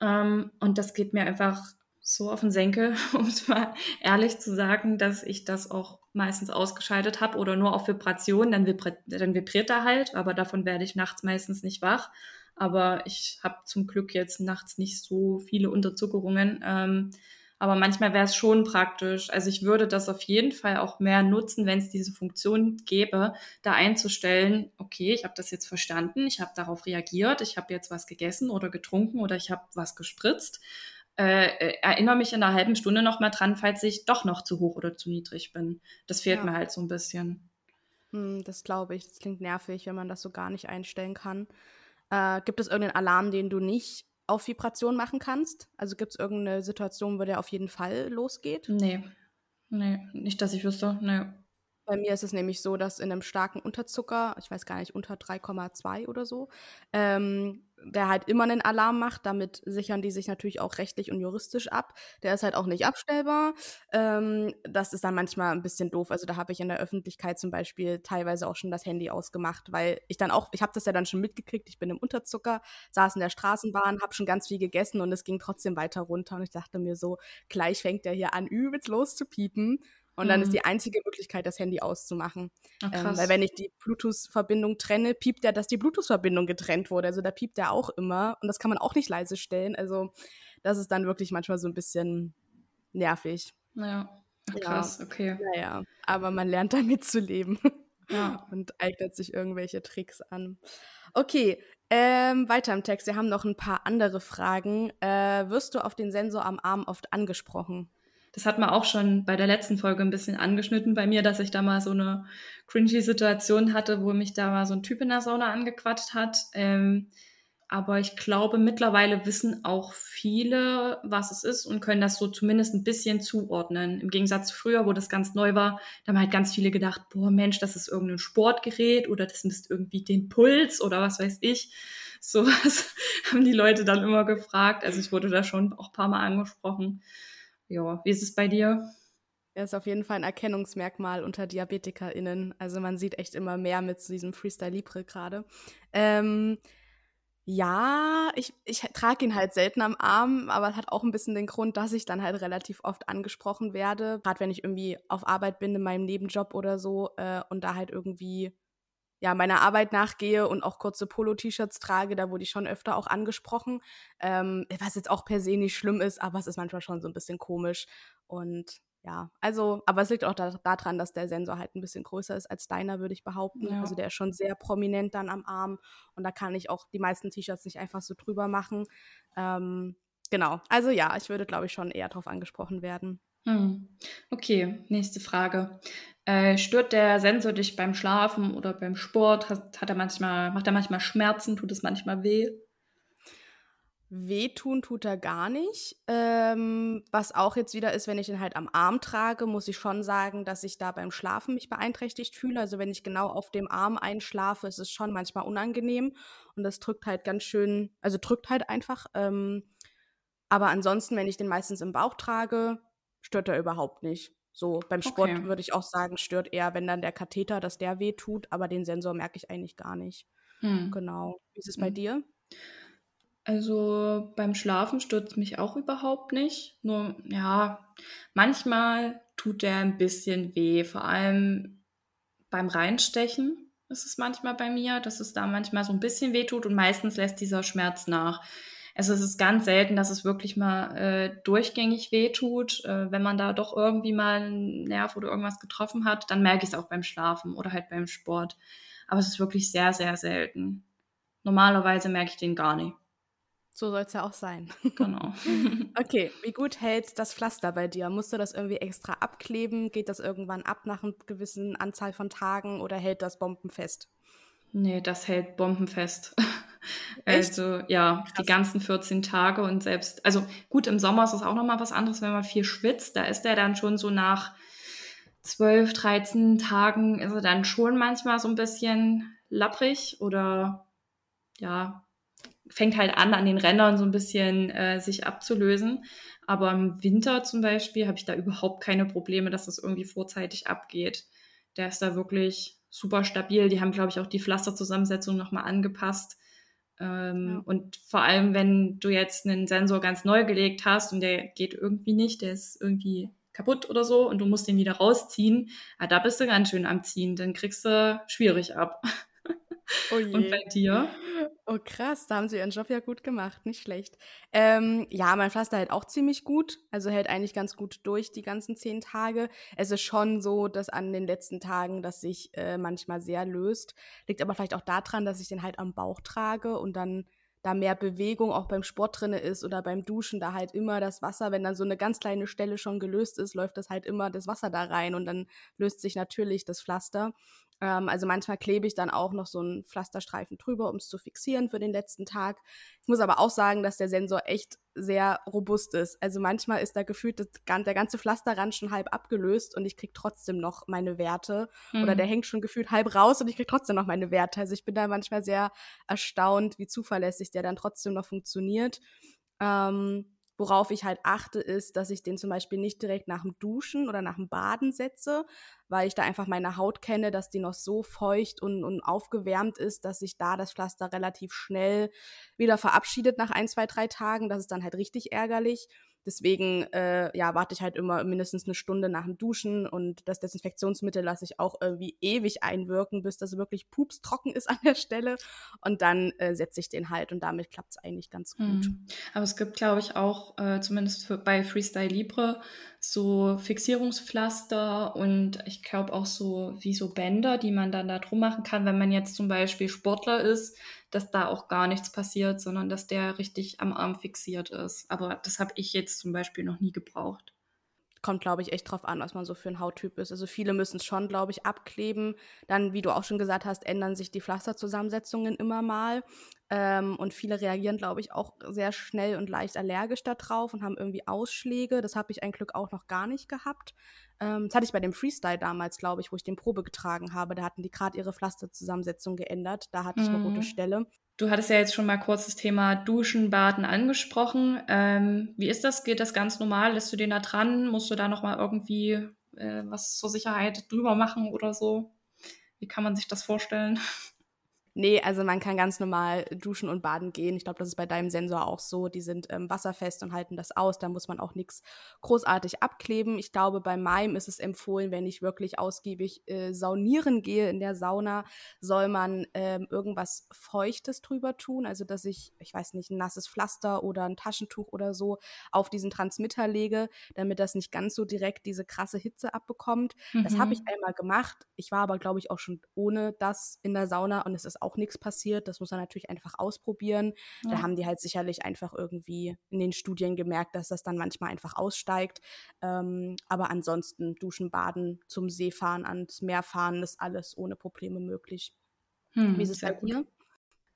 Ähm, und das geht mir einfach so auf den Senkel, um es mal ehrlich zu sagen, dass ich das auch meistens ausgeschaltet habe oder nur auf Vibration, dann, vibri dann vibriert er halt, aber davon werde ich nachts meistens nicht wach. Aber ich habe zum Glück jetzt nachts nicht so viele Unterzuckerungen. Ähm, aber manchmal wäre es schon praktisch. Also ich würde das auf jeden Fall auch mehr nutzen, wenn es diese Funktion gäbe, da einzustellen, okay, ich habe das jetzt verstanden, ich habe darauf reagiert, ich habe jetzt was gegessen oder getrunken oder ich habe was gespritzt äh, äh, erinnere mich in einer halben Stunde noch mal dran, falls ich doch noch zu hoch oder zu niedrig bin. Das fehlt ja. mir halt so ein bisschen. Hm, das glaube ich. Das klingt nervig, wenn man das so gar nicht einstellen kann. Äh, gibt es irgendeinen Alarm, den du nicht auf Vibration machen kannst? Also gibt es irgendeine Situation, wo der auf jeden Fall losgeht? Nee. Nee, nicht, dass ich wüsste. Nee. Bei mir ist es nämlich so, dass in einem starken Unterzucker, ich weiß gar nicht, unter 3,2 oder so, ähm, der halt immer einen Alarm macht. Damit sichern die sich natürlich auch rechtlich und juristisch ab. Der ist halt auch nicht abstellbar. Ähm, das ist dann manchmal ein bisschen doof. Also da habe ich in der Öffentlichkeit zum Beispiel teilweise auch schon das Handy ausgemacht, weil ich dann auch, ich habe das ja dann schon mitgekriegt, ich bin im Unterzucker, saß in der Straßenbahn, habe schon ganz viel gegessen und es ging trotzdem weiter runter. Und ich dachte mir so, gleich fängt der hier an, übelst los zu piepen. Und dann mhm. ist die einzige Möglichkeit, das Handy auszumachen. Ach, ähm, weil wenn ich die Bluetooth-Verbindung trenne, piept ja, dass die Bluetooth-Verbindung getrennt wurde. Also da piept der auch immer. Und das kann man auch nicht leise stellen. Also das ist dann wirklich manchmal so ein bisschen nervig. Ja, krass, ja. okay. Naja, aber man lernt damit zu leben. Ja. Und eignet sich irgendwelche Tricks an. Okay, Ähm, weiter im Text, wir haben noch ein paar andere Fragen. Äh, wirst du auf den Sensor am Arm oft angesprochen? Das hat man auch schon bei der letzten Folge ein bisschen angeschnitten bei mir, dass ich da mal so eine cringy Situation hatte, wo mich da mal so ein Typ in der Sauna angequatscht hat. Ähm, aber ich glaube, mittlerweile wissen auch viele, was es ist und können das so zumindest ein bisschen zuordnen. Im Gegensatz zu früher, wo das ganz neu war, da haben halt ganz viele gedacht, boah Mensch, das ist irgendein Sportgerät oder das misst irgendwie den Puls oder was weiß ich. Sowas haben die Leute dann immer gefragt. Also ich wurde da schon auch ein paar Mal angesprochen. Ja, wie ist es bei dir? Er ist auf jeden Fall ein Erkennungsmerkmal unter DiabetikerInnen. Also man sieht echt immer mehr mit diesem Freestyle Libre gerade. Ähm, ja, ich, ich trage ihn halt selten am Arm, aber hat auch ein bisschen den Grund, dass ich dann halt relativ oft angesprochen werde. Gerade wenn ich irgendwie auf Arbeit bin in meinem Nebenjob oder so äh, und da halt irgendwie ja, meiner Arbeit nachgehe und auch kurze Polo-T-Shirts trage, da wurde ich schon öfter auch angesprochen. Ähm, was jetzt auch per se nicht schlimm ist, aber es ist manchmal schon so ein bisschen komisch. Und ja, also, aber es liegt auch da, daran, dass der Sensor halt ein bisschen größer ist als deiner, würde ich behaupten. Ja. Also der ist schon sehr prominent dann am Arm und da kann ich auch die meisten T-Shirts nicht einfach so drüber machen. Ähm, genau, also ja, ich würde, glaube ich, schon eher darauf angesprochen werden. Hm. Okay, nächste Frage. Äh, stört der Sensor dich beim Schlafen oder beim Sport? Hat, hat er manchmal, macht er manchmal Schmerzen? Tut es manchmal weh? Wehtun tut er gar nicht. Ähm, was auch jetzt wieder ist, wenn ich ihn halt am Arm trage, muss ich schon sagen, dass ich da beim Schlafen mich beeinträchtigt fühle. Also wenn ich genau auf dem Arm einschlafe, ist es schon manchmal unangenehm und das drückt halt ganz schön, also drückt halt einfach. Ähm, aber ansonsten, wenn ich den meistens im Bauch trage, stört er überhaupt nicht. So beim Sport okay. würde ich auch sagen, stört eher, wenn dann der Katheter, dass der wehtut, aber den Sensor merke ich eigentlich gar nicht. Hm. Genau. Wie ist es hm. bei dir? Also beim Schlafen stört es mich auch überhaupt nicht. Nur, ja, manchmal tut der ein bisschen weh. Vor allem beim Reinstechen ist es manchmal bei mir, dass es da manchmal so ein bisschen weh tut und meistens lässt dieser Schmerz nach. Also es ist ganz selten, dass es wirklich mal äh, durchgängig weh tut. Äh, wenn man da doch irgendwie mal einen Nerv oder irgendwas getroffen hat, dann merke ich es auch beim Schlafen oder halt beim Sport. Aber es ist wirklich sehr, sehr selten. Normalerweise merke ich den gar nicht. So soll es ja auch sein. Genau. okay, wie gut hält das Pflaster bei dir? Musst du das irgendwie extra abkleben? Geht das irgendwann ab nach einer gewissen Anzahl von Tagen oder hält das bombenfest? Nee, das hält bombenfest. Also ja, Krass. die ganzen 14 Tage und selbst, also gut, im Sommer ist es auch nochmal was anderes, wenn man viel schwitzt. Da ist er dann schon so nach 12, 13 Tagen ist er dann schon manchmal so ein bisschen lapprig oder ja, fängt halt an, an den Rändern so ein bisschen äh, sich abzulösen. Aber im Winter zum Beispiel habe ich da überhaupt keine Probleme, dass das irgendwie vorzeitig abgeht. Der ist da wirklich super stabil. Die haben, glaube ich, auch die Pflasterzusammensetzung nochmal angepasst. Ähm, ja. Und vor allem, wenn du jetzt einen Sensor ganz neu gelegt hast und der geht irgendwie nicht, der ist irgendwie kaputt oder so und du musst den wieder rausziehen, ja, da bist du ganz schön am Ziehen. Dann kriegst du schwierig ab. Oh je. Und bei dir? Oh krass, da haben sie ihren Job ja gut gemacht, nicht schlecht. Ähm, ja, mein Pflaster hält auch ziemlich gut, also hält eigentlich ganz gut durch die ganzen zehn Tage. Es ist schon so, dass an den letzten Tagen das sich äh, manchmal sehr löst. Liegt aber vielleicht auch daran, dass ich den halt am Bauch trage und dann da mehr Bewegung auch beim Sport drinne ist oder beim Duschen, da halt immer das Wasser, wenn dann so eine ganz kleine Stelle schon gelöst ist, läuft das halt immer das Wasser da rein und dann löst sich natürlich das Pflaster. Ähm, also manchmal klebe ich dann auch noch so einen Pflasterstreifen drüber, um es zu fixieren für den letzten Tag. Ich muss aber auch sagen, dass der Sensor echt sehr robust ist. Also manchmal ist da gefühlt das, der ganze Pflasterrand schon halb abgelöst und ich kriege trotzdem noch meine Werte. Mhm. Oder der hängt schon gefühlt halb raus und ich kriege trotzdem noch meine Werte. Also ich bin da manchmal sehr erstaunt, wie zuverlässig der dann trotzdem noch funktioniert. Ähm, Worauf ich halt achte, ist, dass ich den zum Beispiel nicht direkt nach dem Duschen oder nach dem Baden setze, weil ich da einfach meine Haut kenne, dass die noch so feucht und, und aufgewärmt ist, dass sich da das Pflaster relativ schnell wieder verabschiedet nach ein, zwei, drei Tagen. Das ist dann halt richtig ärgerlich. Deswegen äh, ja, warte ich halt immer mindestens eine Stunde nach dem Duschen und das Desinfektionsmittel lasse ich auch irgendwie ewig einwirken, bis das wirklich pupstrocken ist an der Stelle. Und dann äh, setze ich den halt und damit klappt es eigentlich ganz gut. Mhm. Aber es gibt, glaube ich, auch, äh, zumindest für, bei Freestyle Libre, so Fixierungspflaster und ich glaube auch so wie so Bänder, die man dann da drum machen kann, wenn man jetzt zum Beispiel Sportler ist, dass da auch gar nichts passiert, sondern dass der richtig am Arm fixiert ist. Aber das habe ich jetzt zum Beispiel noch nie gebraucht kommt, glaube ich, echt drauf an, was man so für ein Hauttyp ist. Also viele müssen es schon, glaube ich, abkleben. Dann, wie du auch schon gesagt hast, ändern sich die Pflasterzusammensetzungen immer mal. Ähm, und viele reagieren, glaube ich, auch sehr schnell und leicht allergisch darauf und haben irgendwie Ausschläge. Das habe ich ein Glück auch noch gar nicht gehabt. Ähm, das hatte ich bei dem Freestyle damals, glaube ich, wo ich den Probe getragen habe. Da hatten die gerade ihre Pflasterzusammensetzung geändert. Da hatte ich eine rote mhm. Stelle. Du hattest ja jetzt schon mal kurz das Thema Duschen, Baden angesprochen. Ähm, wie ist das? Geht das ganz normal? Lässt du den da dran? Musst du da noch mal irgendwie äh, was zur Sicherheit drüber machen oder so? Wie kann man sich das vorstellen? Nee, also man kann ganz normal duschen und baden gehen. Ich glaube, das ist bei deinem Sensor auch so. Die sind ähm, wasserfest und halten das aus. Da muss man auch nichts großartig abkleben. Ich glaube, bei meinem ist es empfohlen, wenn ich wirklich ausgiebig äh, saunieren gehe in der Sauna, soll man ähm, irgendwas Feuchtes drüber tun. Also, dass ich, ich weiß nicht, ein nasses Pflaster oder ein Taschentuch oder so auf diesen Transmitter lege, damit das nicht ganz so direkt diese krasse Hitze abbekommt. Mhm. Das habe ich einmal gemacht. Ich war aber, glaube ich, auch schon ohne das in der Sauna und es ist auch nichts passiert. Das muss man natürlich einfach ausprobieren. Ja. Da haben die halt sicherlich einfach irgendwie in den Studien gemerkt, dass das dann manchmal einfach aussteigt. Ähm, aber ansonsten duschen, baden, zum See fahren, ans Meer fahren, ist alles ohne Probleme möglich. Hm, Wie ist es bei dir?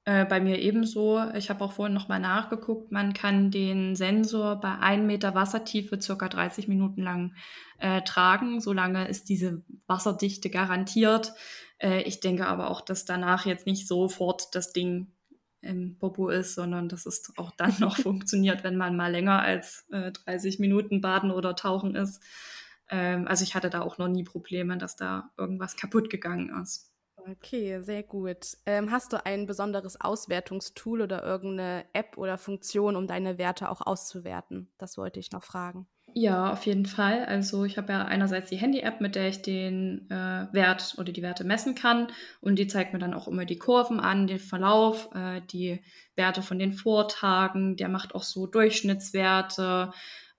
Äh, bei mir ebenso. Ich habe auch vorhin nochmal nachgeguckt. Man kann den Sensor bei 1 Meter Wassertiefe circa 30 Minuten lang äh, tragen. Solange ist diese Wasserdichte garantiert. Äh, ich denke aber auch, dass danach jetzt nicht sofort das Ding im Popo ist, sondern dass es auch dann noch funktioniert, wenn man mal länger als äh, 30 Minuten baden oder tauchen ist. Ähm, also ich hatte da auch noch nie Probleme, dass da irgendwas kaputt gegangen ist. Okay, sehr gut. Ähm, hast du ein besonderes Auswertungstool oder irgendeine App oder Funktion, um deine Werte auch auszuwerten? Das wollte ich noch fragen. Ja, auf jeden Fall. Also ich habe ja einerseits die Handy-App, mit der ich den äh, Wert oder die Werte messen kann und die zeigt mir dann auch immer die Kurven an, den Verlauf, äh, die Werte von den Vortagen. Der macht auch so Durchschnittswerte,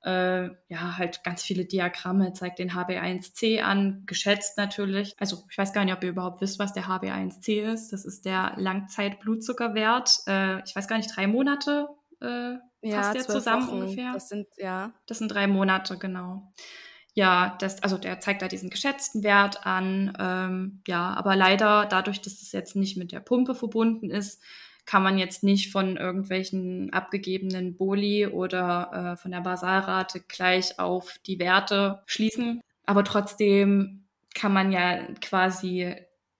äh, ja, halt ganz viele Diagramme, zeigt den HB1C an, geschätzt natürlich. Also ich weiß gar nicht, ob ihr überhaupt wisst, was der HB1C ist. Das ist der Langzeitblutzuckerwert. Äh, ich weiß gar nicht, drei Monate äh, ja, passt der zusammen Wochen. ungefähr. Das sind, ja. Das sind drei Monate, genau. Ja, das, also der zeigt da diesen geschätzten Wert an. Ähm, ja, aber leider dadurch, dass das jetzt nicht mit der Pumpe verbunden ist, kann man jetzt nicht von irgendwelchen abgegebenen Boli oder äh, von der Basalrate gleich auf die Werte schließen. Aber trotzdem kann man ja quasi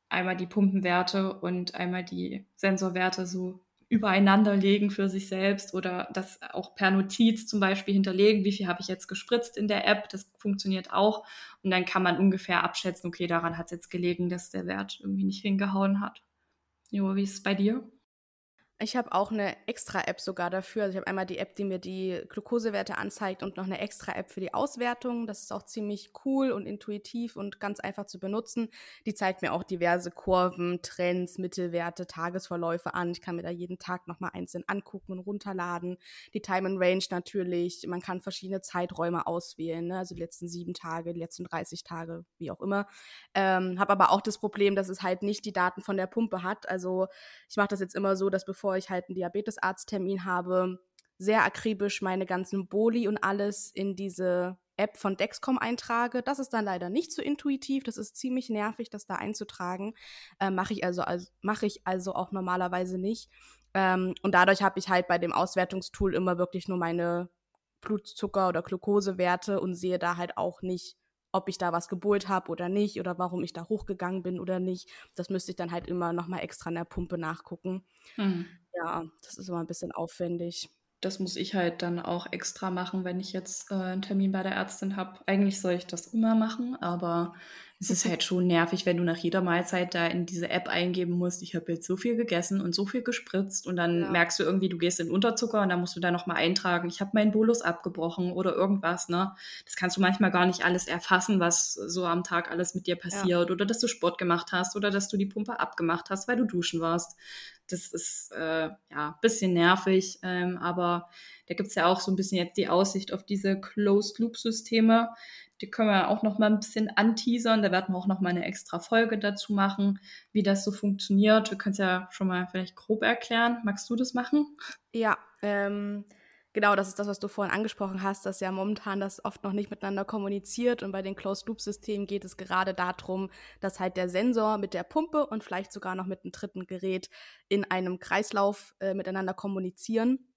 einmal die Pumpenwerte und einmal die Sensorwerte so übereinander legen für sich selbst oder das auch per Notiz zum Beispiel hinterlegen, wie viel habe ich jetzt gespritzt in der App, das funktioniert auch. Und dann kann man ungefähr abschätzen, okay, daran hat es jetzt gelegen, dass der Wert irgendwie nicht hingehauen hat. Jo, wie ist es bei dir? Ich habe auch eine extra App sogar dafür. Also ich habe einmal die App, die mir die Glukosewerte anzeigt und noch eine extra App für die Auswertung. Das ist auch ziemlich cool und intuitiv und ganz einfach zu benutzen. Die zeigt mir auch diverse Kurven, Trends, Mittelwerte, Tagesverläufe an. Ich kann mir da jeden Tag nochmal einzeln angucken und runterladen. Die Time and Range natürlich. Man kann verschiedene Zeiträume auswählen, ne? also die letzten sieben Tage, die letzten 30 Tage, wie auch immer. Ähm, habe aber auch das Problem, dass es halt nicht die Daten von der Pumpe hat. Also ich mache das jetzt immer so, dass bevor bevor ich halt einen Diabetesarzttermin habe, sehr akribisch meine ganzen Boli und alles in diese App von Dexcom eintrage. Das ist dann leider nicht so intuitiv. Das ist ziemlich nervig, das da einzutragen. Äh, mache ich also, also mache ich also auch normalerweise nicht. Ähm, und dadurch habe ich halt bei dem Auswertungstool immer wirklich nur meine Blutzucker- oder Glukosewerte und sehe da halt auch nicht, ob ich da was geholt habe oder nicht oder warum ich da hochgegangen bin oder nicht. Das müsste ich dann halt immer nochmal extra in der Pumpe nachgucken. Mhm. Ja, das ist immer ein bisschen aufwendig. Das muss ich halt dann auch extra machen, wenn ich jetzt äh, einen Termin bei der Ärztin habe. Eigentlich soll ich das immer machen, aber es ist halt schon nervig, wenn du nach jeder Mahlzeit da in diese App eingeben musst, ich habe jetzt so viel gegessen und so viel gespritzt und dann ja. merkst du irgendwie, du gehst in Unterzucker und dann musst du da nochmal eintragen, ich habe meinen Bolus abgebrochen oder irgendwas, ne? Das kannst du manchmal gar nicht alles erfassen, was so am Tag alles mit dir passiert ja. oder dass du Sport gemacht hast oder dass du die Pumpe abgemacht hast, weil du duschen warst. Das ist äh, ja ein bisschen nervig, ähm, aber da gibt es ja auch so ein bisschen jetzt die Aussicht auf diese Closed-Loop-Systeme. Die können wir auch noch mal ein bisschen anteasern. Da werden wir auch noch mal eine extra Folge dazu machen, wie das so funktioniert. Können es ja schon mal vielleicht grob erklären. Magst du das machen? Ja, ähm, genau, das ist das, was du vorhin angesprochen hast, dass ja momentan das oft noch nicht miteinander kommuniziert. Und bei den Closed-Loop-Systemen geht es gerade darum, dass halt der Sensor mit der Pumpe und vielleicht sogar noch mit einem dritten Gerät in einem Kreislauf äh, miteinander kommunizieren.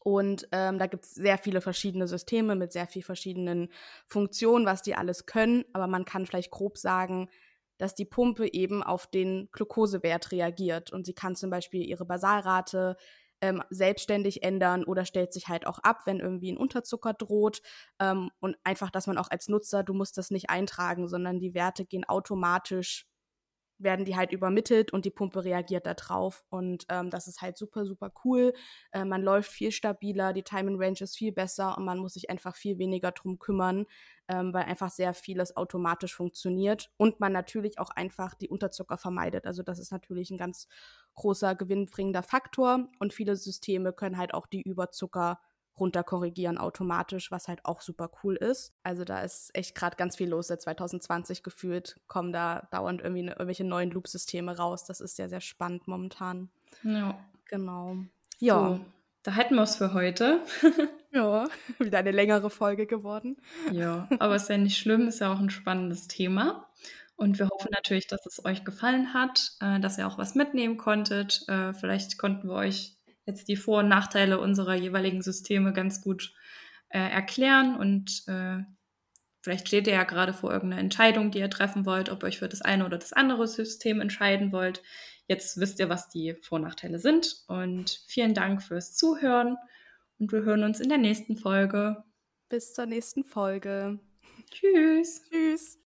Und ähm, da gibt es sehr viele verschiedene Systeme mit sehr vielen verschiedenen Funktionen, was die alles können. Aber man kann vielleicht grob sagen, dass die Pumpe eben auf den Glukosewert reagiert. Und sie kann zum Beispiel ihre Basalrate ähm, selbstständig ändern oder stellt sich halt auch ab, wenn irgendwie ein Unterzucker droht. Ähm, und einfach, dass man auch als Nutzer, du musst das nicht eintragen, sondern die Werte gehen automatisch werden die halt übermittelt und die Pumpe reagiert da drauf. Und ähm, das ist halt super, super cool. Äh, man läuft viel stabiler, die Time and Range ist viel besser und man muss sich einfach viel weniger drum kümmern, ähm, weil einfach sehr vieles automatisch funktioniert und man natürlich auch einfach die Unterzucker vermeidet. Also das ist natürlich ein ganz großer gewinnbringender Faktor und viele Systeme können halt auch die Überzucker runterkorrigieren automatisch, was halt auch super cool ist. Also da ist echt gerade ganz viel los. Seit 2020 gefühlt kommen da dauernd irgendwie ne, irgendwelche neuen Loop-Systeme raus. Das ist sehr, sehr spannend momentan. Ja. Genau. Ja. So, da hätten wir es für heute. ja, wieder eine längere Folge geworden. Ja, aber ist ja nicht schlimm, ist ja auch ein spannendes Thema. Und wir hoffen natürlich, dass es euch gefallen hat, äh, dass ihr auch was mitnehmen konntet. Äh, vielleicht konnten wir euch jetzt die Vor- und Nachteile unserer jeweiligen Systeme ganz gut äh, erklären und äh, vielleicht steht ihr ja gerade vor irgendeiner Entscheidung, die ihr treffen wollt, ob ihr euch für das eine oder das andere System entscheiden wollt. Jetzt wisst ihr, was die Vor- und Nachteile sind und vielen Dank fürs Zuhören und wir hören uns in der nächsten Folge. Bis zur nächsten Folge. Tschüss. Tschüss.